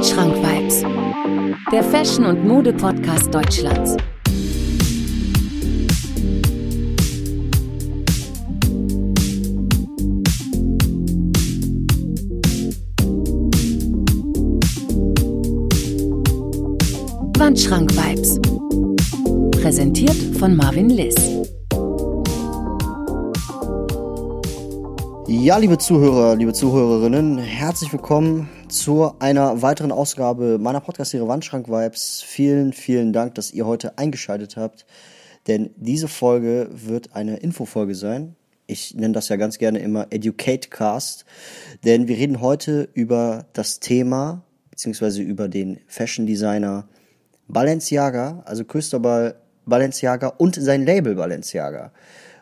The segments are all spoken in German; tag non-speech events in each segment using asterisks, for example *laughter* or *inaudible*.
Wandschrank Vibes, der Fashion- und Mode-Podcast Deutschlands. Wandschrank Vibes. Präsentiert von Marvin Liss. Ja, liebe Zuhörer, liebe Zuhörerinnen, herzlich willkommen zu einer weiteren Ausgabe meiner Podcast-Serie Wandschrank Vibes. Vielen, vielen Dank, dass ihr heute eingeschaltet habt, denn diese Folge wird eine Infofolge sein. Ich nenne das ja ganz gerne immer Educate Cast, denn wir reden heute über das Thema beziehungsweise über den Fashion Designer Balenciaga, also Cristobal Balenciaga und sein Label Balenciaga.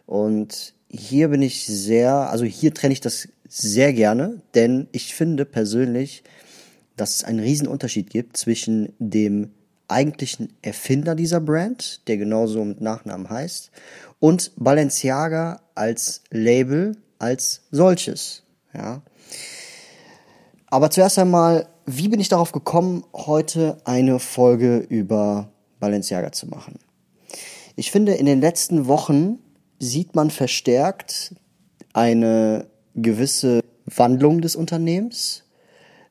Und hier bin ich sehr, also hier trenne ich das sehr gerne, denn ich finde persönlich, dass es einen riesen Unterschied gibt zwischen dem eigentlichen Erfinder dieser Brand, der genauso mit Nachnamen heißt, und Balenciaga als Label, als solches. Ja. Aber zuerst einmal, wie bin ich darauf gekommen, heute eine Folge über Balenciaga zu machen? Ich finde, in den letzten Wochen sieht man verstärkt eine gewisse Wandlung des Unternehmens.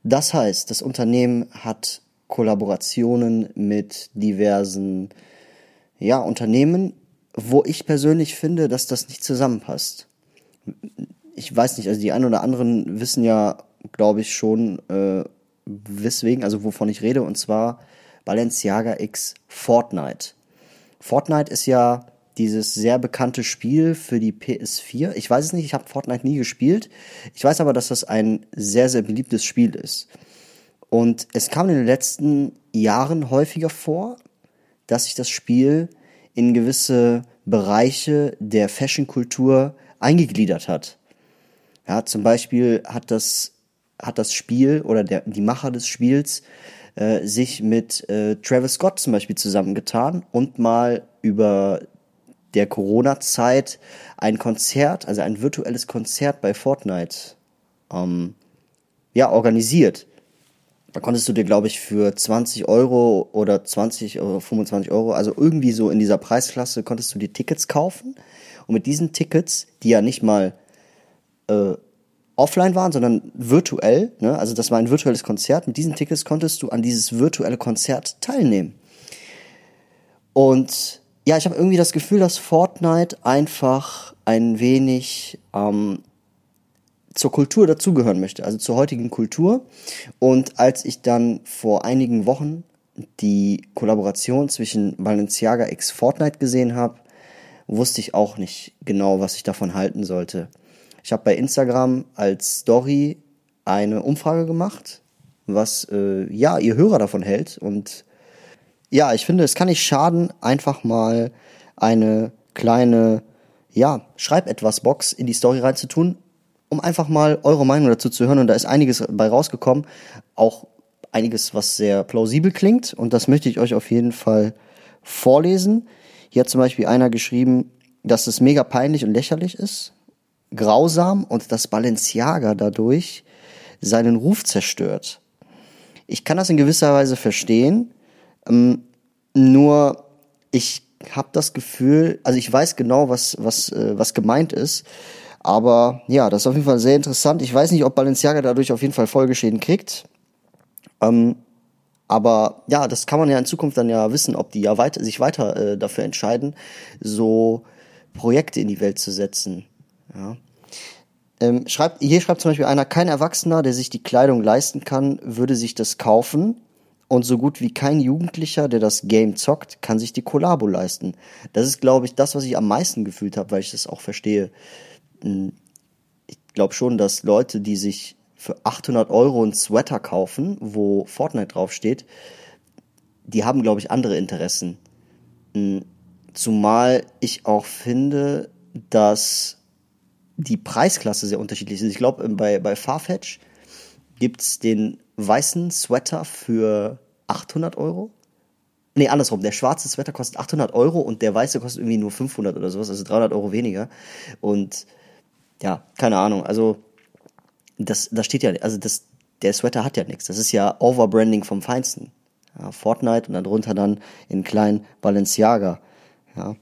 Das heißt, das Unternehmen hat Kollaborationen mit diversen ja, Unternehmen, wo ich persönlich finde, dass das nicht zusammenpasst. Ich weiß nicht, also die einen oder anderen wissen ja, glaube ich, schon, äh, weswegen, also wovon ich rede, und zwar Balenciaga X Fortnite. Fortnite ist ja dieses sehr bekannte Spiel für die PS4. Ich weiß es nicht, ich habe Fortnite nie gespielt. Ich weiß aber, dass das ein sehr, sehr beliebtes Spiel ist. Und es kam in den letzten Jahren häufiger vor, dass sich das Spiel in gewisse Bereiche der Fashion-Kultur eingegliedert hat. Ja, zum Beispiel hat das, hat das Spiel oder der, die Macher des Spiels äh, sich mit äh, Travis Scott zum Beispiel zusammengetan und mal über der Corona-Zeit ein Konzert, also ein virtuelles Konzert bei Fortnite, ähm, ja, organisiert. Da konntest du dir, glaube ich, für 20 Euro oder 20 oder 25 Euro, also irgendwie so in dieser Preisklasse, konntest du dir Tickets kaufen. Und mit diesen Tickets, die ja nicht mal äh, offline waren, sondern virtuell, ne? also das war ein virtuelles Konzert, mit diesen Tickets konntest du an dieses virtuelle Konzert teilnehmen. Und ja, ich habe irgendwie das Gefühl, dass Fortnite einfach ein wenig ähm, zur Kultur dazugehören möchte, also zur heutigen Kultur. Und als ich dann vor einigen Wochen die Kollaboration zwischen Balenciaga x Fortnite gesehen habe, wusste ich auch nicht genau, was ich davon halten sollte. Ich habe bei Instagram als Story eine Umfrage gemacht, was äh, ja ihr Hörer davon hält und ja, ich finde, es kann nicht schaden, einfach mal eine kleine, ja, schreib etwas Box in die Story reinzutun, um einfach mal eure Meinung dazu zu hören. Und da ist einiges bei rausgekommen, auch einiges, was sehr plausibel klingt. Und das möchte ich euch auf jeden Fall vorlesen. Hier hat zum Beispiel einer geschrieben, dass es mega peinlich und lächerlich ist, grausam und dass Balenciaga dadurch seinen Ruf zerstört. Ich kann das in gewisser Weise verstehen, ähm, nur ich habe das Gefühl, also ich weiß genau, was, was, äh, was gemeint ist. Aber ja, das ist auf jeden Fall sehr interessant. Ich weiß nicht, ob Balenciaga dadurch auf jeden Fall Folgeschäden kriegt. Ähm, aber ja, das kann man ja in Zukunft dann ja wissen, ob die ja weiter, sich weiter äh, dafür entscheiden, so Projekte in die Welt zu setzen. Ja. Ähm, schreibt, hier schreibt zum Beispiel einer, kein Erwachsener, der sich die Kleidung leisten kann, würde sich das kaufen. Und so gut wie kein Jugendlicher, der das Game zockt, kann sich die Kollabo leisten. Das ist, glaube ich, das, was ich am meisten gefühlt habe, weil ich das auch verstehe. Hm, ich glaube schon, dass Leute, die sich für 800 Euro einen Sweater kaufen, wo Fortnite draufsteht, die haben, glaube ich, andere Interessen. Hm, zumal ich auch finde, dass die Preisklasse sehr unterschiedlich ist. Ich glaube, bei, bei Farfetch gibt's den weißen Sweater für 800 Euro. Nee, andersrum. Der schwarze Sweater kostet 800 Euro und der weiße kostet irgendwie nur 500 oder sowas, also 300 Euro weniger. Und ja, keine Ahnung. Also das, das steht ja, also das, der Sweater hat ja nichts. Das ist ja Overbranding vom Feinsten. Ja, Fortnite und darunter dann in klein Balenciaga. Ja.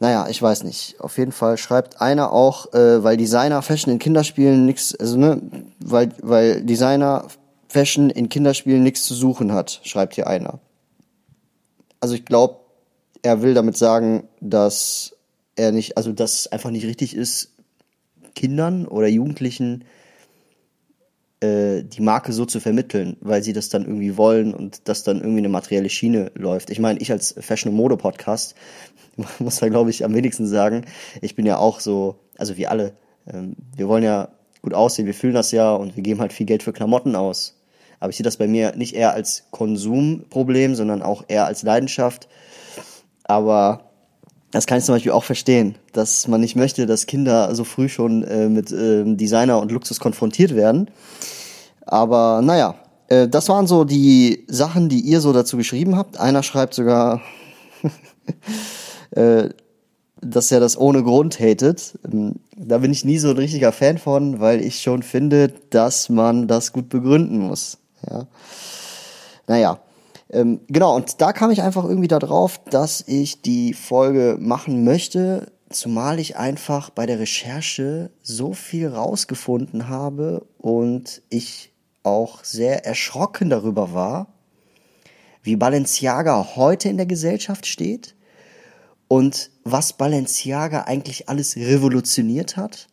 Naja, ich weiß nicht. Auf jeden Fall schreibt einer auch, äh, weil Designer Fashion in Kinderspielen nichts, also ne, weil, weil Designer Fashion in Kinderspielen nichts zu suchen hat, schreibt hier einer. Also ich glaube, er will damit sagen, dass er nicht, also dass es einfach nicht richtig ist, Kindern oder Jugendlichen äh, die Marke so zu vermitteln, weil sie das dann irgendwie wollen und das dann irgendwie eine materielle Schiene läuft. Ich meine, ich als Fashion- und Mode-Podcast *laughs* muss da, glaube ich, am wenigsten sagen. Ich bin ja auch so, also wie alle, ähm, wir wollen ja gut aussehen, wir fühlen das ja und wir geben halt viel Geld für Klamotten aus. Aber ich sehe das bei mir nicht eher als Konsumproblem, sondern auch eher als Leidenschaft. Aber das kann ich zum Beispiel auch verstehen, dass man nicht möchte, dass Kinder so früh schon äh, mit äh, Designer und Luxus konfrontiert werden. Aber naja, äh, das waren so die Sachen, die ihr so dazu geschrieben habt. Einer schreibt sogar, *laughs* äh, dass er das ohne Grund hatet. Ähm, da bin ich nie so ein richtiger Fan von, weil ich schon finde, dass man das gut begründen muss. Ja. Naja, ähm, genau, und da kam ich einfach irgendwie darauf, dass ich die Folge machen möchte, zumal ich einfach bei der Recherche so viel rausgefunden habe und ich auch sehr erschrocken darüber war, wie Balenciaga heute in der Gesellschaft steht und was Balenciaga eigentlich alles revolutioniert hat,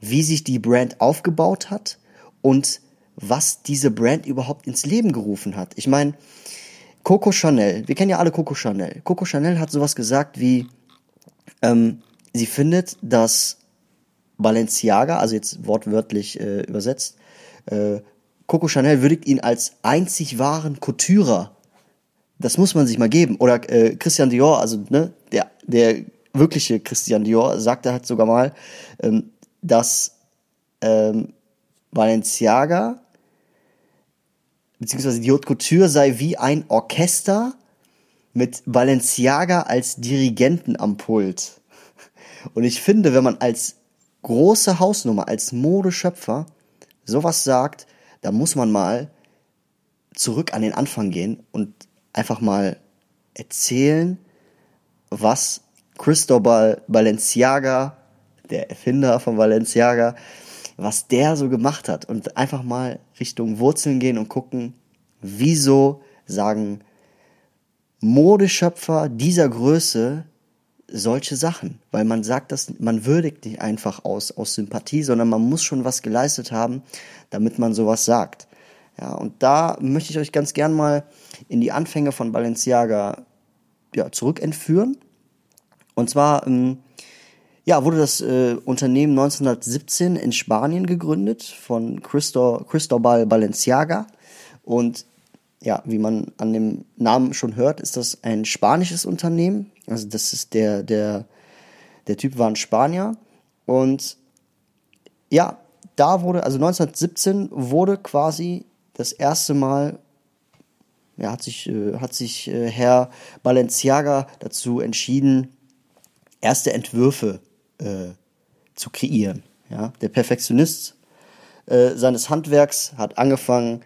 wie sich die Brand aufgebaut hat und was diese Brand überhaupt ins Leben gerufen hat. Ich meine, Coco Chanel, wir kennen ja alle Coco Chanel. Coco Chanel hat sowas gesagt wie, ähm, sie findet, dass Balenciaga, also jetzt wortwörtlich äh, übersetzt, äh, Coco Chanel würdigt ihn als einzig wahren Couturer. Das muss man sich mal geben. Oder äh, Christian Dior, also ne, der, der wirkliche Christian Dior, sagte halt sogar mal, ähm, dass ähm, Balenciaga beziehungsweise die Haute Couture sei wie ein Orchester mit Balenciaga als Dirigenten am Pult. Und ich finde, wenn man als große Hausnummer, als Modeschöpfer sowas sagt, da muss man mal zurück an den Anfang gehen und einfach mal erzählen, was Cristobal Balenciaga, der Erfinder von Balenciaga, was der so gemacht hat und einfach mal Richtung Wurzeln gehen und gucken, wieso sagen Modeschöpfer dieser Größe solche Sachen, weil man sagt das, man würdigt nicht einfach aus, aus Sympathie, sondern man muss schon was geleistet haben, damit man sowas sagt. Ja, und da möchte ich euch ganz gern mal in die Anfänge von Balenciaga ja, zurückentführen. Und zwar ähm, ja, wurde das äh, Unternehmen 1917 in Spanien gegründet von Christo, Cristobal Balenciaga. Und ja, wie man an dem Namen schon hört, ist das ein spanisches Unternehmen. Also das ist der, der, der Typ war ein Spanier. Und ja, da wurde, also 1917 wurde quasi das erste Mal, ja, hat sich, äh, hat sich äh, Herr Balenciaga dazu entschieden, erste Entwürfe äh, zu kreieren. Ja? Der Perfektionist äh, seines Handwerks hat angefangen,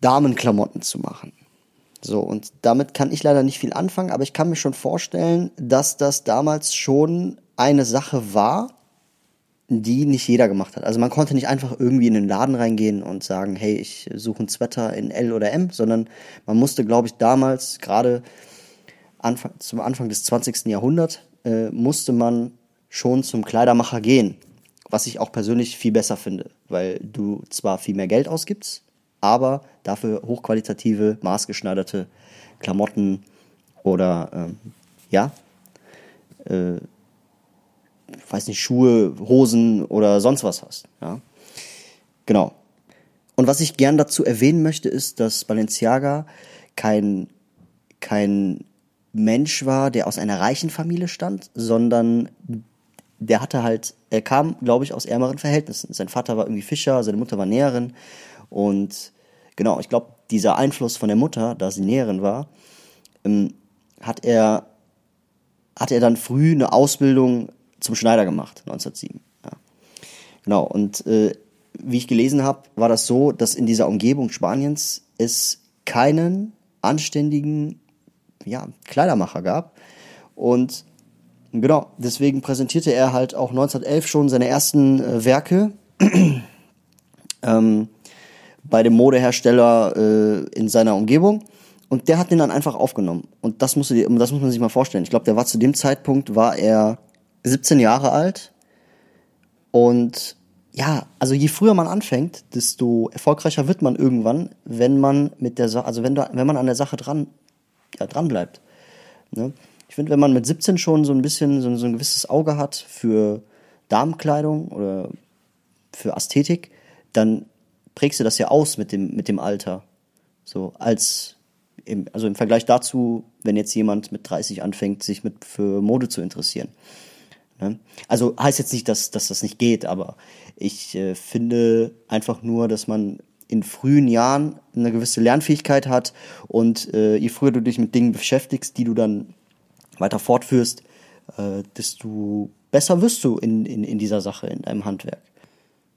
Damenklamotten zu machen. So, und damit kann ich leider nicht viel anfangen, aber ich kann mir schon vorstellen, dass das damals schon eine Sache war, die nicht jeder gemacht hat. Also man konnte nicht einfach irgendwie in den Laden reingehen und sagen, hey, ich suche ein Sweater in L oder M, sondern man musste, glaube ich, damals, gerade Anfang, zum Anfang des 20. Jahrhunderts, äh, musste man schon zum Kleidermacher gehen. Was ich auch persönlich viel besser finde, weil du zwar viel mehr Geld ausgibst, aber dafür hochqualitative, maßgeschneiderte Klamotten oder ähm, ja, äh, weiß nicht, Schuhe, Hosen oder sonst was hast. Ja? Genau. Und was ich gern dazu erwähnen möchte, ist, dass Balenciaga kein, kein Mensch war, der aus einer reichen Familie stand, sondern der hatte halt, er kam, glaube ich, aus ärmeren Verhältnissen. Sein Vater war irgendwie Fischer, seine Mutter war Näherin. Und genau, ich glaube, dieser Einfluss von der Mutter, da sie Näherin war, ähm, hat er, hat er dann früh eine Ausbildung zum Schneider gemacht, 1907. Ja. Genau, und äh, wie ich gelesen habe, war das so, dass in dieser Umgebung Spaniens es keinen anständigen ja, Kleidermacher gab. Und genau, deswegen präsentierte er halt auch 1911 schon seine ersten äh, Werke *clears throat* ähm, bei dem Modehersteller äh, in seiner Umgebung. Und der hat den dann einfach aufgenommen. Und das, musst du, das muss man sich mal vorstellen. Ich glaube, der war zu dem Zeitpunkt, war er 17 Jahre alt. Und ja, also je früher man anfängt, desto erfolgreicher wird man irgendwann, wenn man mit der Sache, also wenn, du, wenn man an der Sache dran, ja, dran bleibt. Ne? Ich finde, wenn man mit 17 schon so ein bisschen so, so ein gewisses Auge hat für Damenkleidung oder für Ästhetik, dann prägst du das ja aus mit dem, mit dem Alter. So, als, im, also im Vergleich dazu, wenn jetzt jemand mit 30 anfängt, sich mit, für Mode zu interessieren. Ne? Also heißt jetzt nicht, dass, dass das nicht geht, aber ich äh, finde einfach nur, dass man in frühen Jahren eine gewisse Lernfähigkeit hat und äh, je früher du dich mit Dingen beschäftigst, die du dann weiter fortführst, äh, desto besser wirst du in, in, in dieser Sache, in deinem Handwerk.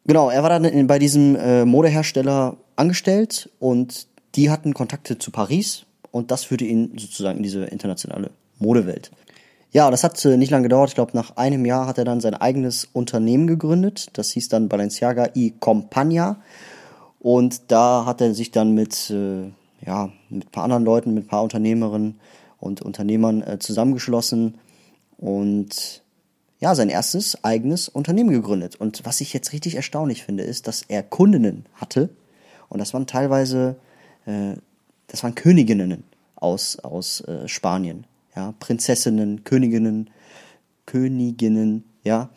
Genau, er war dann in, bei diesem äh, Modehersteller angestellt und die hatten Kontakte zu Paris und das führte ihn sozusagen in diese internationale Modewelt. Ja, das hat äh, nicht lange gedauert. Ich glaube, nach einem Jahr hat er dann sein eigenes Unternehmen gegründet. Das hieß dann Balenciaga y Compagnia. Und da hat er sich dann mit, äh, ja, mit ein paar anderen Leuten, mit ein paar Unternehmerinnen und Unternehmern äh, zusammengeschlossen und ja, sein erstes eigenes Unternehmen gegründet. Und was ich jetzt richtig erstaunlich finde, ist, dass er Kundinnen hatte. Und das waren teilweise, äh, das waren Königinnen aus, aus äh, Spanien ja, Prinzessinnen, Königinnen, Königinnen, ja.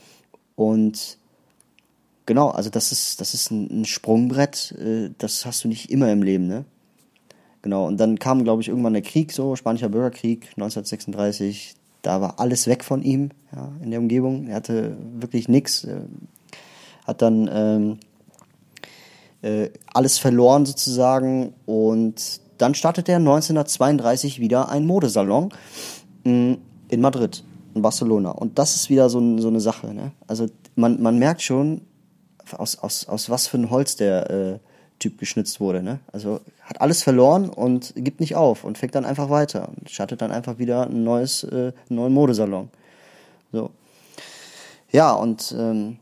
Und genau, also das ist, das ist ein, Sprungbrett, äh, das hast du nicht immer im Leben, ne? Genau, und dann kam, glaube ich, irgendwann der Krieg, so, Spanischer Bürgerkrieg, 1936, da war alles weg von ihm, ja, in der Umgebung. Er hatte wirklich nichts, äh, hat dann ähm, äh, alles verloren sozusagen und dann startete er 1932 wieder ein Modesalon mm, in Madrid, in Barcelona. Und das ist wieder so, so eine Sache. Ne? Also man, man merkt schon, aus, aus, aus was für ein Holz der äh, Typ geschnitzt wurde. Ne? Also hat alles verloren und gibt nicht auf und fängt dann einfach weiter und startet dann einfach wieder ein neues, äh, einen neuen Modesalon. So. Ja, und ähm,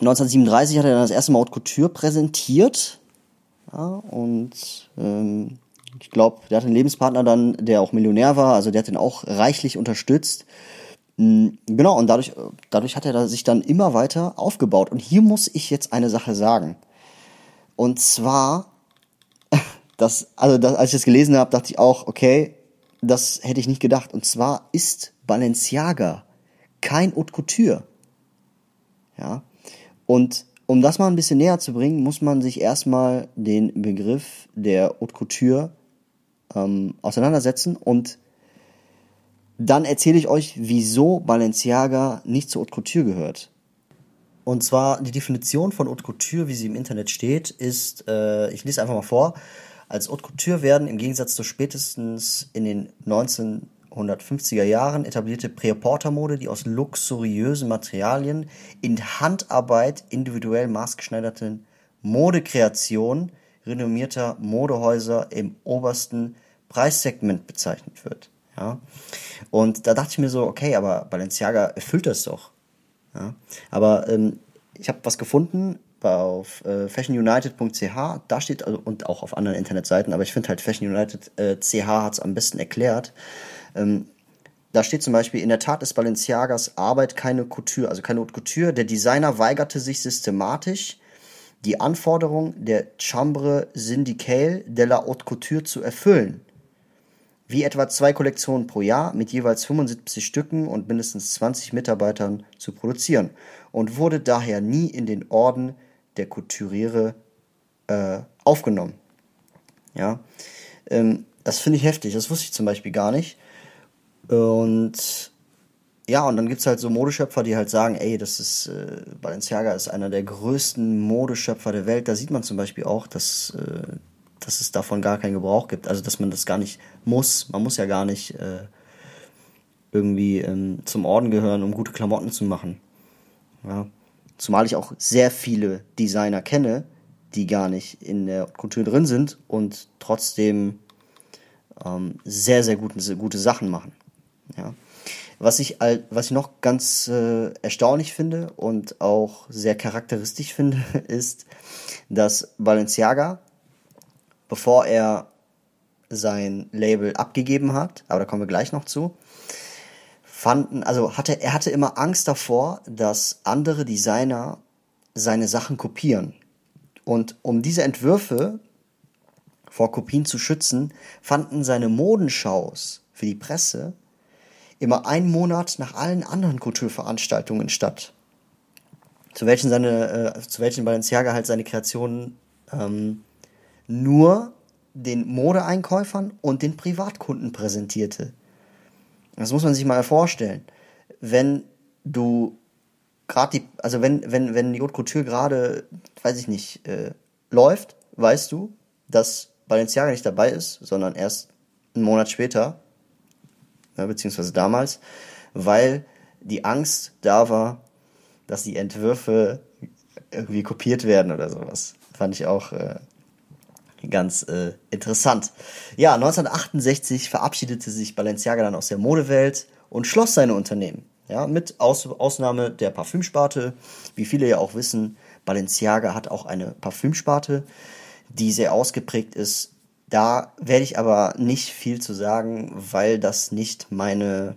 1937 hat er dann das erste Mal Haute Couture präsentiert. Ja, und ähm, ich glaube, der hat einen Lebenspartner dann, der auch Millionär war, also der hat ihn auch reichlich unterstützt. Mm, genau, und dadurch, dadurch hat er sich dann immer weiter aufgebaut. Und hier muss ich jetzt eine Sache sagen. Und zwar, *laughs* das, also das, als ich das gelesen habe, dachte ich auch, okay, das hätte ich nicht gedacht. Und zwar ist Balenciaga kein Haute Couture. Ja. Und um das mal ein bisschen näher zu bringen, muss man sich erstmal den Begriff der Haute Couture ähm, auseinandersetzen und dann erzähle ich euch, wieso Balenciaga nicht zur Haute Couture gehört. Und zwar die Definition von Haute Couture, wie sie im Internet steht, ist, äh, ich lese einfach mal vor, als Haute Couture werden im Gegensatz zu spätestens in den 1950er Jahren etablierte Pré-Porter-Mode, die aus luxuriösen Materialien in Handarbeit individuell maßgeschneiderten Modekreationen renommierter Modehäuser im obersten Preissegment bezeichnet wird. Ja? Und da dachte ich mir so, okay, aber Balenciaga erfüllt das doch. Ja? Aber ähm, ich habe was gefunden auf äh, fashionunited.ch, da steht, also, und auch auf anderen Internetseiten, aber ich finde halt Fashion United äh, hat es am besten erklärt. Ähm, da steht zum Beispiel, in der Tat ist Balenciagas Arbeit keine Couture, also keine Haute Couture. Der Designer weigerte sich systematisch, die Anforderung der Chambre syndicale de la Haute Couture zu erfüllen wie etwa zwei Kollektionen pro Jahr mit jeweils 75 Stücken und mindestens 20 Mitarbeitern zu produzieren und wurde daher nie in den Orden der Couturiere äh, aufgenommen. Ja, ähm, das finde ich heftig, das wusste ich zum Beispiel gar nicht. Und ja, und dann gibt es halt so Modeschöpfer, die halt sagen, ey, das ist, äh, Balenciaga ist einer der größten Modeschöpfer der Welt. Da sieht man zum Beispiel auch, dass äh, dass es davon gar keinen Gebrauch gibt. Also dass man das gar nicht muss. Man muss ja gar nicht äh, irgendwie ähm, zum Orden gehören, um gute Klamotten zu machen. Ja. Zumal ich auch sehr viele Designer kenne, die gar nicht in der Kultur drin sind und trotzdem ähm, sehr, sehr gute, gute Sachen machen. Ja. Was ich, was ich noch ganz äh, erstaunlich finde und auch sehr charakteristisch finde, *laughs* ist, dass Balenciaga, bevor er sein Label abgegeben hat, aber da kommen wir gleich noch zu, fanden, also hatte, er hatte immer Angst davor, dass andere Designer seine Sachen kopieren. Und um diese Entwürfe vor Kopien zu schützen, fanden seine Modenschaus für die Presse immer einen Monat nach allen anderen Kulturveranstaltungen statt. Zu welchen seine, äh, zu welchen Balenciaga halt seine Kreationen ähm, nur den Modeeinkäufern und den Privatkunden präsentierte. Das muss man sich mal vorstellen. Wenn du gerade die, also wenn, wenn, wenn die Haute Couture gerade, weiß ich nicht, äh, läuft, weißt du, dass Balenciaga nicht dabei ist, sondern erst einen Monat später ja, beziehungsweise damals, weil die Angst da war, dass die Entwürfe irgendwie kopiert werden oder sowas. Fand ich auch äh, ganz äh, interessant. Ja, 1968 verabschiedete sich Balenciaga dann aus der Modewelt und schloss seine Unternehmen. Ja, mit Aus Ausnahme der Parfümsparte. Wie viele ja auch wissen, Balenciaga hat auch eine Parfümsparte, die sehr ausgeprägt ist da werde ich aber nicht viel zu sagen, weil das nicht meine,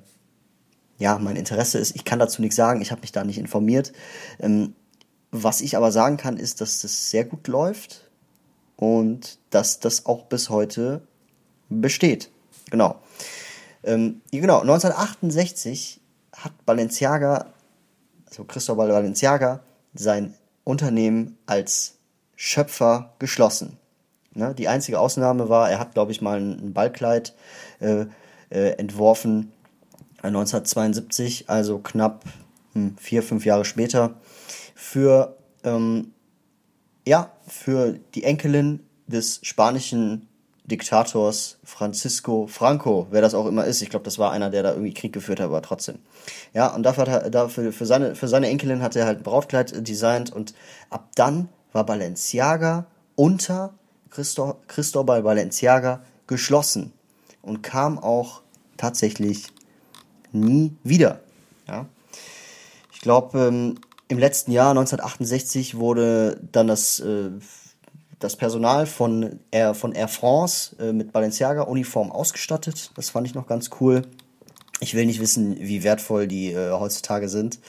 ja, mein Interesse ist. Ich kann dazu nichts sagen, ich habe mich da nicht informiert. Ähm, was ich aber sagen kann, ist, dass das sehr gut läuft und dass das auch bis heute besteht. Genau. Ähm, genau, 1968 hat Balenciaga, also Cristobal Balenciaga, sein Unternehmen als Schöpfer geschlossen. Ne? Die einzige Ausnahme war, er hat, glaube ich, mal ein, Ballkleid äh, äh, entworfen, 1972, äh, also knapp hm, vier, fünf Jahre später, für, ähm, ja, für die Enkelin des spanischen Diktators Francisco Franco, wer das auch immer ist. Ich glaube, das war einer, der da irgendwie Krieg geführt hat, aber trotzdem. Ja, und dafür, hat er, dafür für, seine, für seine Enkelin hat er halt ein Brautkleid designt und ab dann war Balenciaga unter Christo, Cristobal Balenciaga geschlossen und kam auch tatsächlich nie wieder. Ja? Ich glaube, ähm, im letzten Jahr 1968 wurde dann das, äh, das Personal von Air, von Air France äh, mit Balenciaga-Uniform ausgestattet. Das fand ich noch ganz cool. Ich will nicht wissen, wie wertvoll die äh, heutzutage sind.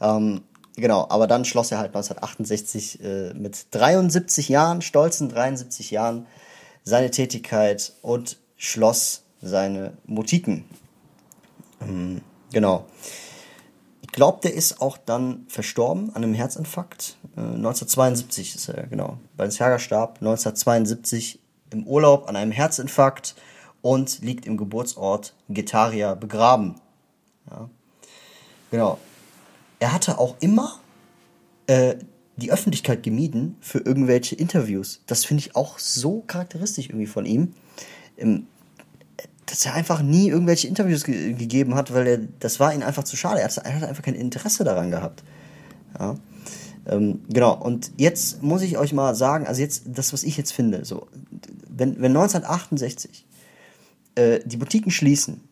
Ähm, Genau, aber dann schloss er halt 1968 äh, mit 73 Jahren, stolzen 73 Jahren, seine Tätigkeit und schloss seine Boutiquen. Ähm, genau. Glaube, der ist auch dann verstorben an einem Herzinfarkt. Äh, 1972 ist er, genau. Balenciaga starb 1972 im Urlaub an einem Herzinfarkt und liegt im Geburtsort Getaria begraben. Ja. Genau er hatte auch immer äh, die Öffentlichkeit gemieden für irgendwelche Interviews. Das finde ich auch so charakteristisch irgendwie von ihm. Ähm, dass er einfach nie irgendwelche Interviews ge gegeben hat, weil er, das war ihm einfach zu schade. Er hat, er hat einfach kein Interesse daran gehabt. Ja. Ähm, genau, und jetzt muss ich euch mal sagen, also jetzt, das, was ich jetzt finde, so, wenn, wenn 1968 äh, die Boutiquen schließen,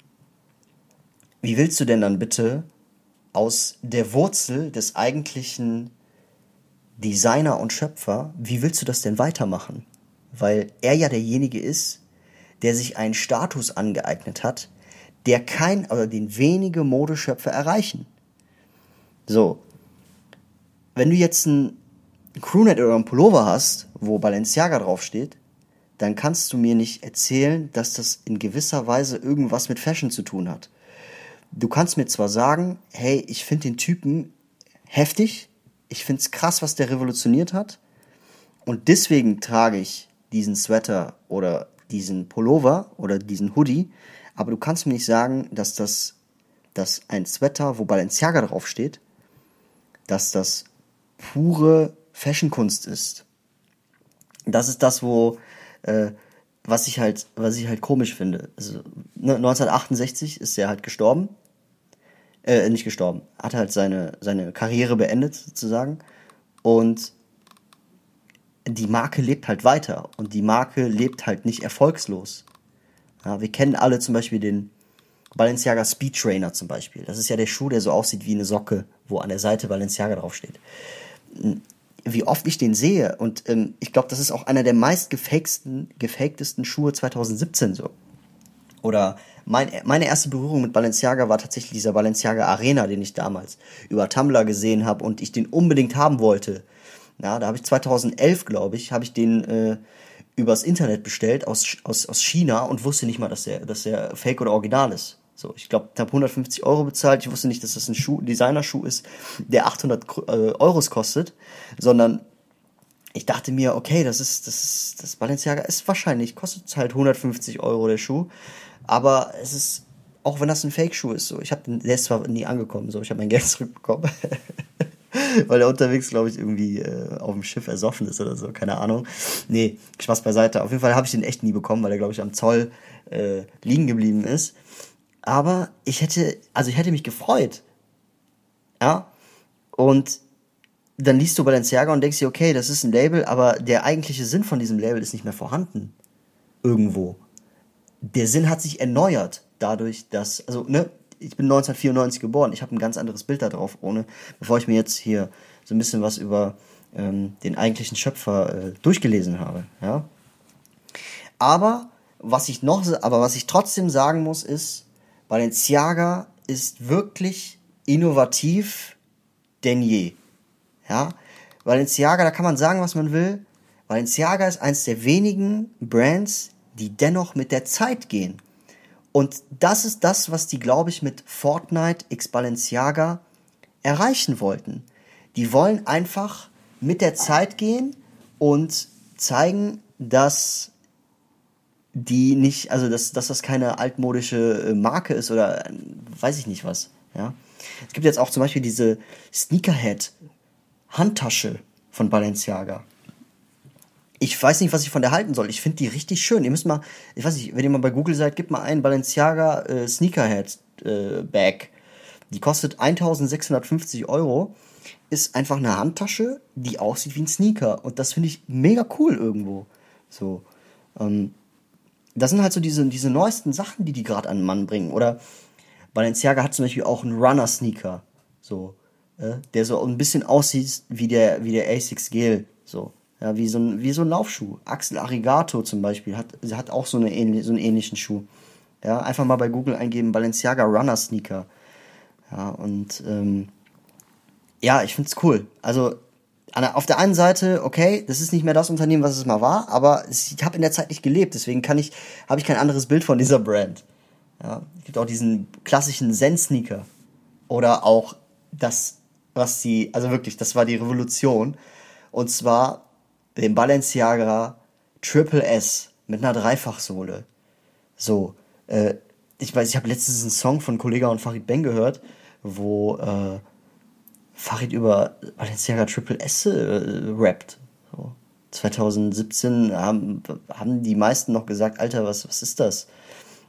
wie willst du denn dann bitte aus der Wurzel des eigentlichen Designer und Schöpfer, wie willst du das denn weitermachen? Weil er ja derjenige ist, der sich einen Status angeeignet hat, der kein oder den wenige Modeschöpfer erreichen. So. Wenn du jetzt ein Crewnet oder ein Pullover hast, wo Balenciaga draufsteht, dann kannst du mir nicht erzählen, dass das in gewisser Weise irgendwas mit Fashion zu tun hat du kannst mir zwar sagen, hey, ich finde den Typen heftig, ich finde es krass, was der revolutioniert hat und deswegen trage ich diesen Sweater oder diesen Pullover oder diesen Hoodie, aber du kannst mir nicht sagen, dass das dass ein Sweater, wo Balenciaga draufsteht, dass das pure Fashionkunst ist. Das ist das, wo äh, was ich halt, was ich halt komisch finde. Also, ne, 1968 ist er halt gestorben. äh, nicht gestorben, hat halt seine, seine Karriere beendet sozusagen und die Marke lebt halt weiter und die Marke lebt halt nicht erfolgslos. Ja, wir kennen alle zum Beispiel den Balenciaga Speed Trainer zum Beispiel. Das ist ja der Schuh, der so aussieht wie eine Socke, wo an der Seite Balenciaga draufsteht. Wie oft ich den sehe und ähm, ich glaube, das ist auch einer der meist gefaktesten Schuhe 2017 so. Oder mein, meine erste Berührung mit Balenciaga war tatsächlich dieser Balenciaga Arena, den ich damals über Tumblr gesehen habe und ich den unbedingt haben wollte. Ja, da habe ich 2011, glaube ich, habe ich den äh, übers Internet bestellt aus, aus, aus China und wusste nicht mal, dass der, dass der Fake oder Original ist. So, ich glaube, ich habe 150 Euro bezahlt. Ich wusste nicht, dass das ein Schuh, Designerschuh ist, der 800 äh, Euros kostet, sondern ich dachte mir, okay, das ist, das ist, das Balenciaga ist wahrscheinlich, kostet halt 150 Euro der Schuh, aber es ist, auch wenn das ein Fake-Schuh ist, so, ich habe, der ist zwar nie angekommen, so, ich habe mein Geld *laughs* zurückbekommen. *laughs* weil er unterwegs, glaube ich, irgendwie äh, auf dem Schiff ersoffen ist oder so, keine Ahnung. Nee, Spaß beiseite. Auf jeden Fall habe ich den echt nie bekommen, weil er, glaube ich, am Zoll äh, liegen geblieben ist. Aber ich hätte, also ich hätte mich gefreut. Ja. Und dann liest du Balenciaga und denkst dir, okay, das ist ein Label, aber der eigentliche Sinn von diesem Label ist nicht mehr vorhanden. Irgendwo. Der Sinn hat sich erneuert dadurch, dass, also, ne, ich bin 1994 geboren, ich habe ein ganz anderes Bild da drauf, ohne, bevor ich mir jetzt hier so ein bisschen was über ähm, den eigentlichen Schöpfer äh, durchgelesen habe, ja. Aber was ich noch, aber was ich trotzdem sagen muss, ist, Balenciaga ist wirklich innovativ denn je. Ja, Balenciaga, da kann man sagen, was man will. Balenciaga ist eins der wenigen Brands, die dennoch mit der Zeit gehen. Und das ist das, was die, glaube ich, mit Fortnite X Balenciaga erreichen wollten. Die wollen einfach mit der Zeit gehen und zeigen, dass die nicht, also dass, dass das keine altmodische äh, Marke ist oder äh, weiß ich nicht was. Ja. Es gibt jetzt auch zum Beispiel diese Sneakerhead Handtasche von Balenciaga ich weiß nicht, was ich von der halten soll. Ich finde die richtig schön. Ihr müsst mal, ich weiß nicht, wenn ihr mal bei Google seid, gebt mal einen Balenciaga äh, Sneakerhead äh, Bag. Die kostet 1650 Euro. Ist einfach eine Handtasche, die aussieht wie ein Sneaker. Und das finde ich mega cool irgendwo. So. Ähm, das sind halt so diese, diese neuesten Sachen, die die gerade an den Mann bringen. Oder Balenciaga hat zum Beispiel auch einen Runner-Sneaker. So. Äh, der so ein bisschen aussieht wie der, wie der A6 Gel. So. Ja, wie so ein, wie so ein Laufschuh. Axel Arigato zum Beispiel hat, hat auch so, eine, so einen ähnlichen Schuh. Ja, einfach mal bei Google eingeben, Balenciaga Runner Sneaker. Ja, und ähm, ja, ich find's cool. Also auf der einen Seite, okay, das ist nicht mehr das Unternehmen, was es mal war, aber ich habe in der Zeit nicht gelebt, deswegen kann ich, habe ich kein anderes Bild von dieser Brand. Ja, es gibt auch diesen klassischen Zen-Sneaker. Oder auch das, was die, also wirklich, das war die Revolution. Und zwar den Balenciaga Triple S mit einer Dreifachsohle. So, äh, ich weiß, ich habe letztens einen Song von Kollega und Farid Ben gehört, wo äh, Farid über Balenciaga Triple S äh, rappt. So. 2017 haben, haben die meisten noch gesagt, Alter, was, was ist das?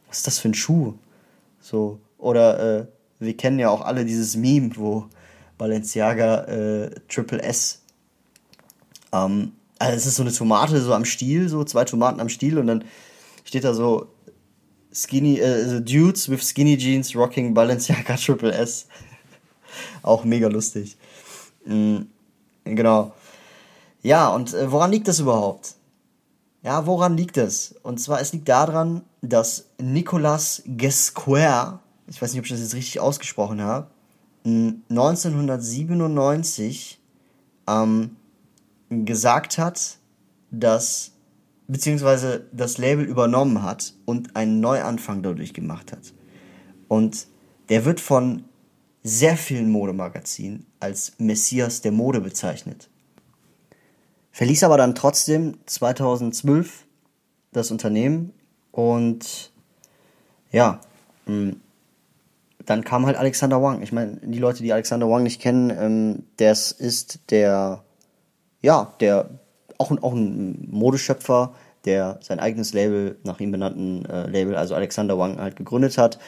Was ist das für ein Schuh? So, oder äh, wir kennen ja auch alle dieses Meme, wo Balenciaga äh, Triple S ähm, also es ist so eine Tomate so am Stiel, so zwei Tomaten am Stiel und dann steht da so Skinny, äh, Dudes with Skinny Jeans rocking Balenciaga *laughs* Triple S. Auch mega lustig. Mhm, genau. Ja, und äh, woran liegt das überhaupt? Ja, woran liegt es? Und zwar, es liegt daran, dass Nicolas Gesquer, ich weiß nicht, ob ich das jetzt richtig ausgesprochen habe, 1997 ähm, gesagt hat, dass beziehungsweise das Label übernommen hat und einen Neuanfang dadurch gemacht hat. Und der wird von sehr vielen Modemagazinen als Messias der Mode bezeichnet. Verließ aber dann trotzdem 2012 das Unternehmen und ja, mm, dann kam halt Alexander Wang. Ich meine, die Leute, die Alexander Wang nicht kennen, ähm, das ist der ja, der auch, auch ein Modeschöpfer, der sein eigenes Label, nach ihm benannten äh, Label, also Alexander Wang, halt gegründet hat.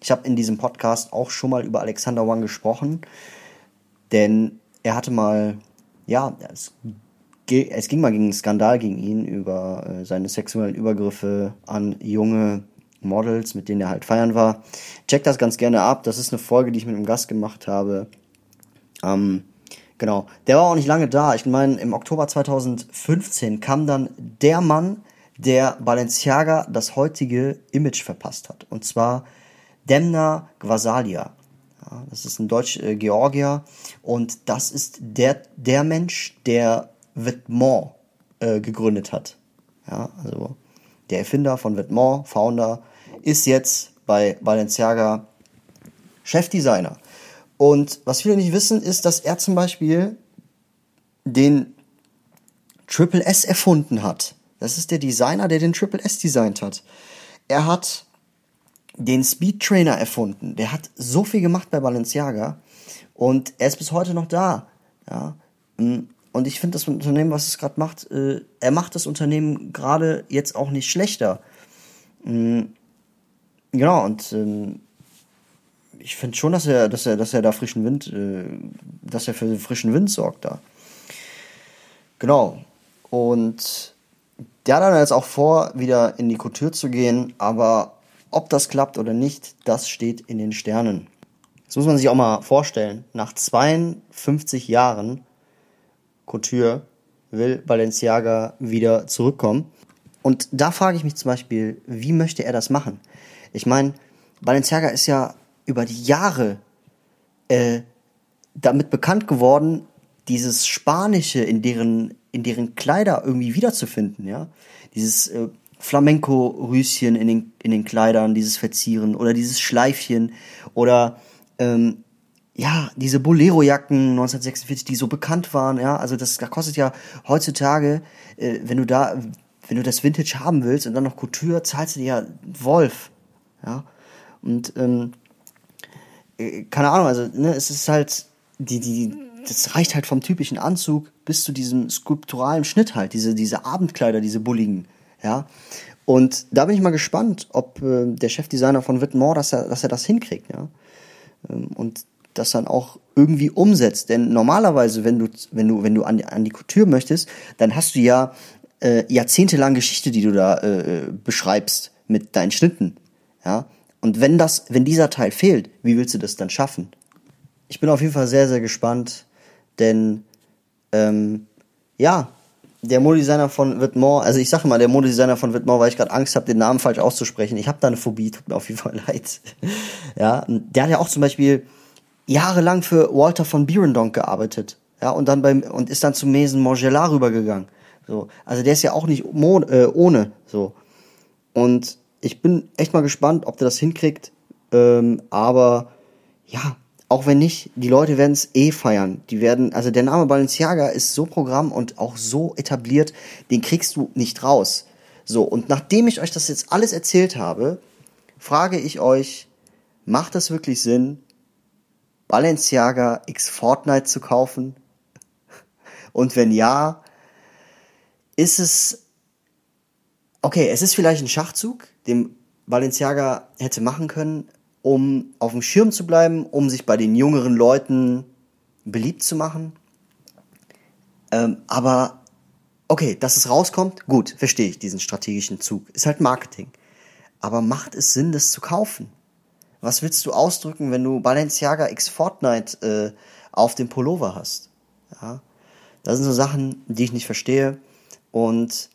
Ich habe in diesem Podcast auch schon mal über Alexander Wang gesprochen, denn er hatte mal, ja, es, es ging mal gegen einen Skandal gegen ihn über äh, seine sexuellen Übergriffe an junge Models, mit denen er halt feiern war. Check das ganz gerne ab. Das ist eine Folge, die ich mit einem Gast gemacht habe. Ähm, genau. Der war auch nicht lange da. Ich meine, im Oktober 2015 kam dann der Mann, der Balenciaga das heutige Image verpasst hat. Und zwar Demna Gvasalia. Ja, das ist ein Deutsch-Georgier. Und das ist der, der Mensch, der Vetements äh, gegründet hat. Ja, also der Erfinder von Vetements, Founder, ist jetzt bei Balenciaga Chefdesigner. Und was viele nicht wissen, ist, dass er zum Beispiel den Triple S erfunden hat. Das ist der Designer, der den Triple S designt hat. Er hat den Speed Trainer erfunden. Der hat so viel gemacht bei Balenciaga und er ist bis heute noch da. Ja. Und ich finde das Unternehmen, was es gerade macht, äh, er macht das Unternehmen gerade jetzt auch nicht schlechter. Mhm. Genau, und ähm, ich finde schon, dass er, dass er, dass er da frischen Wind, äh, dass er für frischen Wind sorgt da. Genau. Und der hat dann jetzt auch vor, wieder in die Couture zu gehen, aber ob das klappt oder nicht, das steht in den Sternen. Das muss man sich auch mal vorstellen. Nach 52 Jahren Couture will Balenciaga wieder zurückkommen. Und da frage ich mich zum Beispiel, wie möchte er das machen? Ich meine, Balenciaga ist ja über die Jahre äh, damit bekannt geworden, dieses Spanische in deren, in deren Kleider irgendwie wiederzufinden, ja. Dieses äh, Flamenco-Rüschen in den, in den Kleidern, dieses Verzieren oder dieses Schleifchen oder ähm, ja, diese Bolero-Jacken 1946, die so bekannt waren, ja, also das, das kostet ja heutzutage, äh, wenn du da, wenn du das Vintage haben willst und dann noch Couture, zahlst du dir ja Wolf, ja. Und ähm, äh, keine Ahnung, also ne, es ist halt die die das reicht halt vom typischen Anzug bis zu diesem skulpturalen Schnitt halt, diese diese Abendkleider, diese bulligen, ja. Und da bin ich mal gespannt, ob äh, der Chefdesigner von Whitmore, dass er dass er das hinkriegt, ja. Ähm, und das dann auch irgendwie umsetzt, denn normalerweise, wenn du wenn du wenn du an, an die Couture möchtest, dann hast du ja äh, jahrzehntelang Geschichte, die du da äh, beschreibst mit deinen Schnitten, ja? Und wenn das, wenn dieser Teil fehlt, wie willst du das dann schaffen? Ich bin auf jeden Fall sehr, sehr gespannt, denn ähm, ja, der Modedesigner von Whitmore, also ich sage mal, der Modedesigner von Whitmore, weil ich gerade Angst habe, den Namen falsch auszusprechen. Ich habe da eine Phobie, tut mir auf jeden Fall *laughs* leid. ja, der hat ja auch zum Beispiel jahrelang für Walter von Bierendonk gearbeitet. Ja, und dann beim und ist dann zu Maison Morgella rübergegangen. So, also der ist ja auch nicht äh, ohne so. Und ich bin echt mal gespannt, ob der das hinkriegt. Ähm, aber ja, auch wenn nicht, die Leute werden es eh feiern. Die werden, also der Name Balenciaga ist so Programm und auch so etabliert, den kriegst du nicht raus. So, und nachdem ich euch das jetzt alles erzählt habe, frage ich euch, macht es wirklich Sinn, Balenciaga X Fortnite zu kaufen? Und wenn ja, ist es okay, es ist vielleicht ein Schachzug, den Balenciaga hätte machen können, um auf dem Schirm zu bleiben, um sich bei den jüngeren Leuten beliebt zu machen. Ähm, aber okay, dass es rauskommt, gut, verstehe ich diesen strategischen Zug. Ist halt Marketing. Aber macht es Sinn, das zu kaufen? Was willst du ausdrücken, wenn du Balenciaga X Fortnite äh, auf dem Pullover hast? Ja, das sind so Sachen, die ich nicht verstehe. Und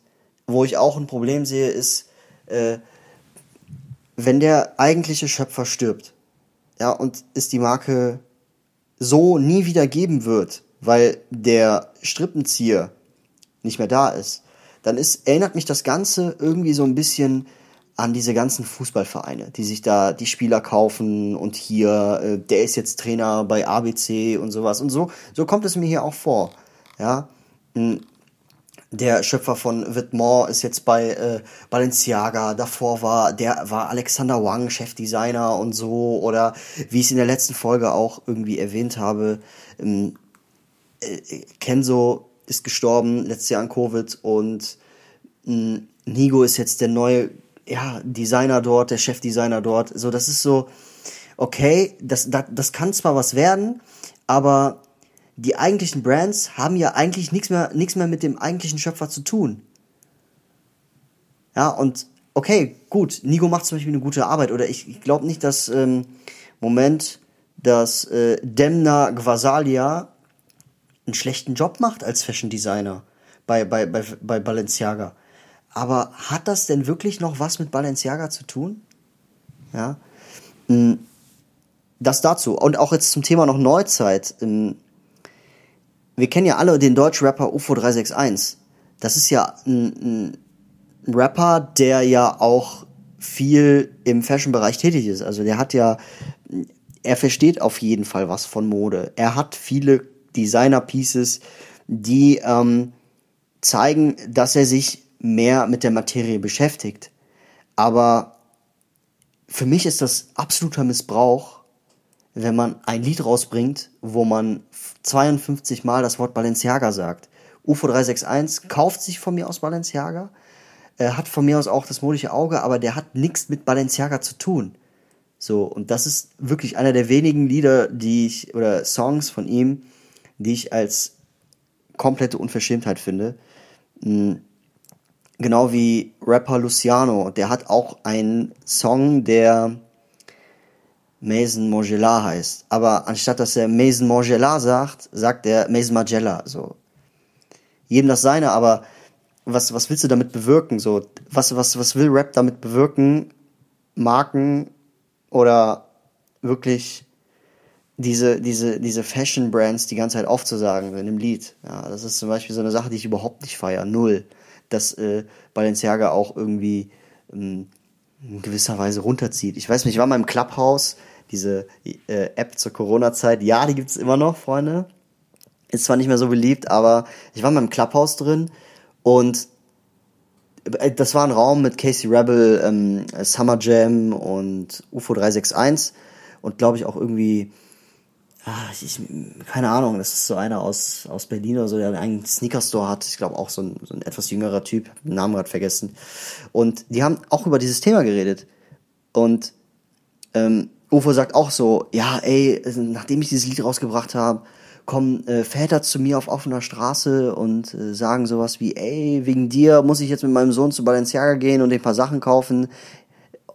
wo ich auch ein Problem sehe, ist, äh, wenn der eigentliche Schöpfer stirbt, ja, und es die Marke so nie wieder geben wird, weil der Strippenzieher nicht mehr da ist, dann ist, erinnert mich das Ganze irgendwie so ein bisschen an diese ganzen Fußballvereine, die sich da die Spieler kaufen und hier, äh, der ist jetzt Trainer bei ABC und sowas. Und so, so kommt es mir hier auch vor. Ja, hm, der Schöpfer von Whitmore ist jetzt bei äh, Balenciaga. Davor war der war Alexander Wang Chefdesigner und so oder wie ich es in der letzten Folge auch irgendwie erwähnt habe, ähm, äh, Kenzo ist gestorben letztes Jahr an Covid und äh, Nigo ist jetzt der neue ja, Designer dort, der Chefdesigner dort. So, das ist so, okay, das, das, das kann zwar was werden, aber die eigentlichen Brands haben ja eigentlich nichts mehr, nichts mehr mit dem eigentlichen Schöpfer zu tun. Ja, und okay, gut, Nigo macht zum Beispiel eine gute Arbeit oder ich, ich glaube nicht, dass, ähm, Moment, dass äh, Demna Gvasalia einen schlechten Job macht als Fashion Designer bei, bei, bei, bei Balenciaga. Aber hat das denn wirklich noch was mit Balenciaga zu tun? Ja. Hm, das dazu. Und auch jetzt zum Thema noch Neuzeit. Wir kennen ja alle den Deutsch-Rapper UFO 361. Das ist ja ein, ein Rapper, der ja auch viel im Fashion-Bereich tätig ist. Also der hat ja, er versteht auf jeden Fall was von Mode. Er hat viele Designer-Pieces, die ähm, zeigen, dass er sich mehr mit der Materie beschäftigt. Aber für mich ist das absoluter Missbrauch, wenn man ein Lied rausbringt, wo man 52 Mal das Wort Balenciaga sagt. UFO 361 kauft sich von mir aus Balenciaga, er hat von mir aus auch das modische Auge, aber der hat nichts mit Balenciaga zu tun. So, und das ist wirklich einer der wenigen Lieder, die ich, oder Songs von ihm, die ich als komplette Unverschämtheit finde. Hm, genau wie Rapper Luciano, der hat auch einen Song, der Mason Mangela heißt. Aber anstatt dass er Mason Mangela sagt, sagt er Mason Magella. So. Jedem das seine, aber was, was willst du damit bewirken? So, was, was, was will Rap damit bewirken? Marken oder wirklich diese, diese, diese Fashion-Brands die ganze Zeit aufzusagen in einem Lied. Ja, das ist zum Beispiel so eine Sache, die ich überhaupt nicht feiere. Null. Dass äh, Balenciaga auch irgendwie ähm, in gewisser Weise runterzieht. Ich weiß nicht, ich war mal im Clubhouse, diese äh, App zur Corona-Zeit. Ja, die gibt's immer noch, Freunde. Ist zwar nicht mehr so beliebt, aber ich war mal im Clubhouse drin und äh, das war ein Raum mit Casey Rebel, ähm, Summer Jam und UFO 361 und glaube ich auch irgendwie ah, ich, keine Ahnung, das ist so einer aus, aus Berlin oder so, der einen Sneaker-Store hat. Ich glaube auch so ein, so ein etwas jüngerer Typ, den Namen gerade vergessen. Und die haben auch über dieses Thema geredet. Und ähm, UFO sagt auch so, ja, ey, nachdem ich dieses Lied rausgebracht habe, kommen äh, Väter zu mir auf offener Straße und äh, sagen sowas wie, ey, wegen dir muss ich jetzt mit meinem Sohn zu Balenciaga gehen und ein paar Sachen kaufen.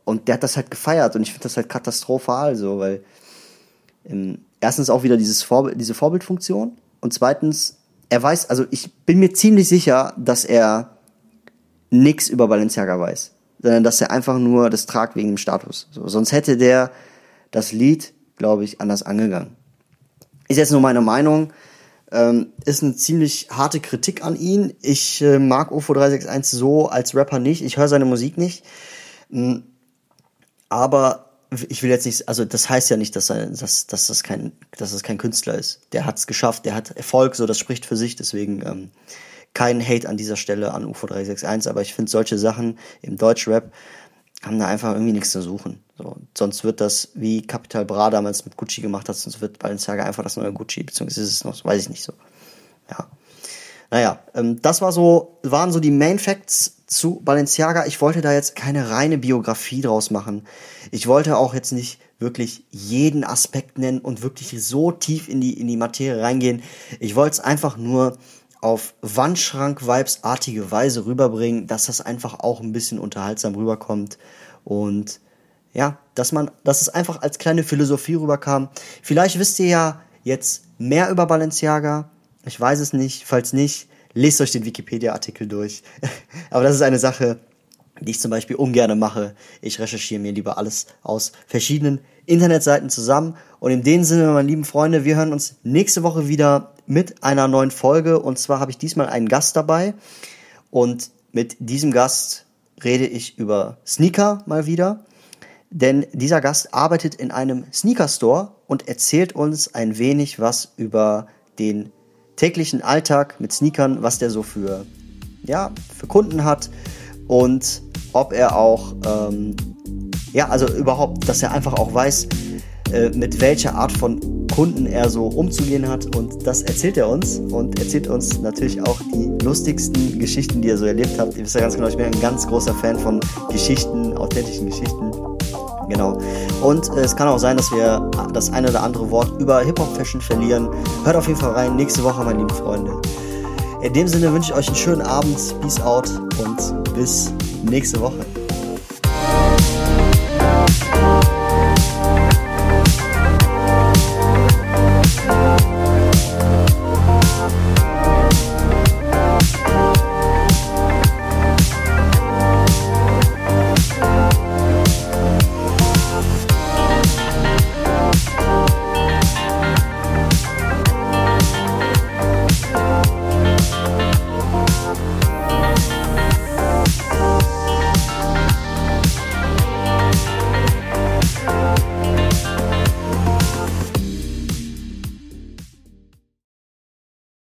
Und der hat das halt gefeiert und ich finde das halt katastrophal so, weil erstens auch wieder dieses Vorbild, diese Vorbildfunktion und zweitens, er weiß, also ich bin mir ziemlich sicher, dass er nichts über Balenciaga weiß, sondern dass er einfach nur das tragt wegen dem Status. So, sonst hätte der das Lied, glaube ich, anders angegangen. Ist jetzt nur meine Meinung. Ähm, ist eine ziemlich harte Kritik an ihn. Ich äh, mag UFO 361 so als Rapper nicht. Ich höre seine Musik nicht. Ähm, aber ich will jetzt nicht, also das heißt ja nicht, dass, er, dass, dass, das, kein, dass das kein Künstler ist. Der hat es geschafft, der hat Erfolg, so das spricht für sich, deswegen ähm, kein Hate an dieser Stelle an UFO 361, aber ich finde solche Sachen im Deutschrap haben da einfach irgendwie nichts zu suchen. So, sonst wird das, wie Capital Bra damals mit Gucci gemacht hat, sonst wird Balenciaga einfach das neue Gucci, beziehungsweise ist es noch, weiß ich nicht so. Ja. Naja, ähm, das war so, waren so die Main Facts zu Balenciaga. Ich wollte da jetzt keine reine Biografie draus machen. Ich wollte auch jetzt nicht wirklich jeden Aspekt nennen und wirklich so tief in die, in die Materie reingehen. Ich wollte es einfach nur auf Wandschrank-Vibes-artige Weise rüberbringen, dass das einfach auch ein bisschen unterhaltsam rüberkommt und ja, dass man, dass es einfach als kleine Philosophie rüberkam. Vielleicht wisst ihr ja jetzt mehr über Balenciaga. Ich weiß es nicht. Falls nicht, lest euch den Wikipedia-Artikel durch. *laughs* Aber das ist eine Sache, die ich zum Beispiel ungern mache. Ich recherchiere mir lieber alles aus verschiedenen Internetseiten zusammen. Und in dem Sinne, meine lieben Freunde, wir hören uns nächste Woche wieder mit einer neuen Folge. Und zwar habe ich diesmal einen Gast dabei. Und mit diesem Gast rede ich über Sneaker mal wieder. Denn dieser Gast arbeitet in einem Sneaker Store und erzählt uns ein wenig was über den täglichen Alltag mit Sneakern, was der so für, ja, für Kunden hat und ob er auch, ähm, ja, also überhaupt, dass er einfach auch weiß, äh, mit welcher Art von Kunden er so umzugehen hat. Und das erzählt er uns und erzählt uns natürlich auch die lustigsten Geschichten, die er so erlebt hat. Ihr wisst ja ganz genau, ich bin ein ganz großer Fan von Geschichten, authentischen Geschichten. Genau. Und äh, es kann auch sein, dass wir das eine oder andere Wort über Hip-Hop-Fashion verlieren. Hört auf jeden Fall rein. Nächste Woche, meine lieben Freunde. In dem Sinne wünsche ich euch einen schönen Abend. Peace out und bis nächste Woche.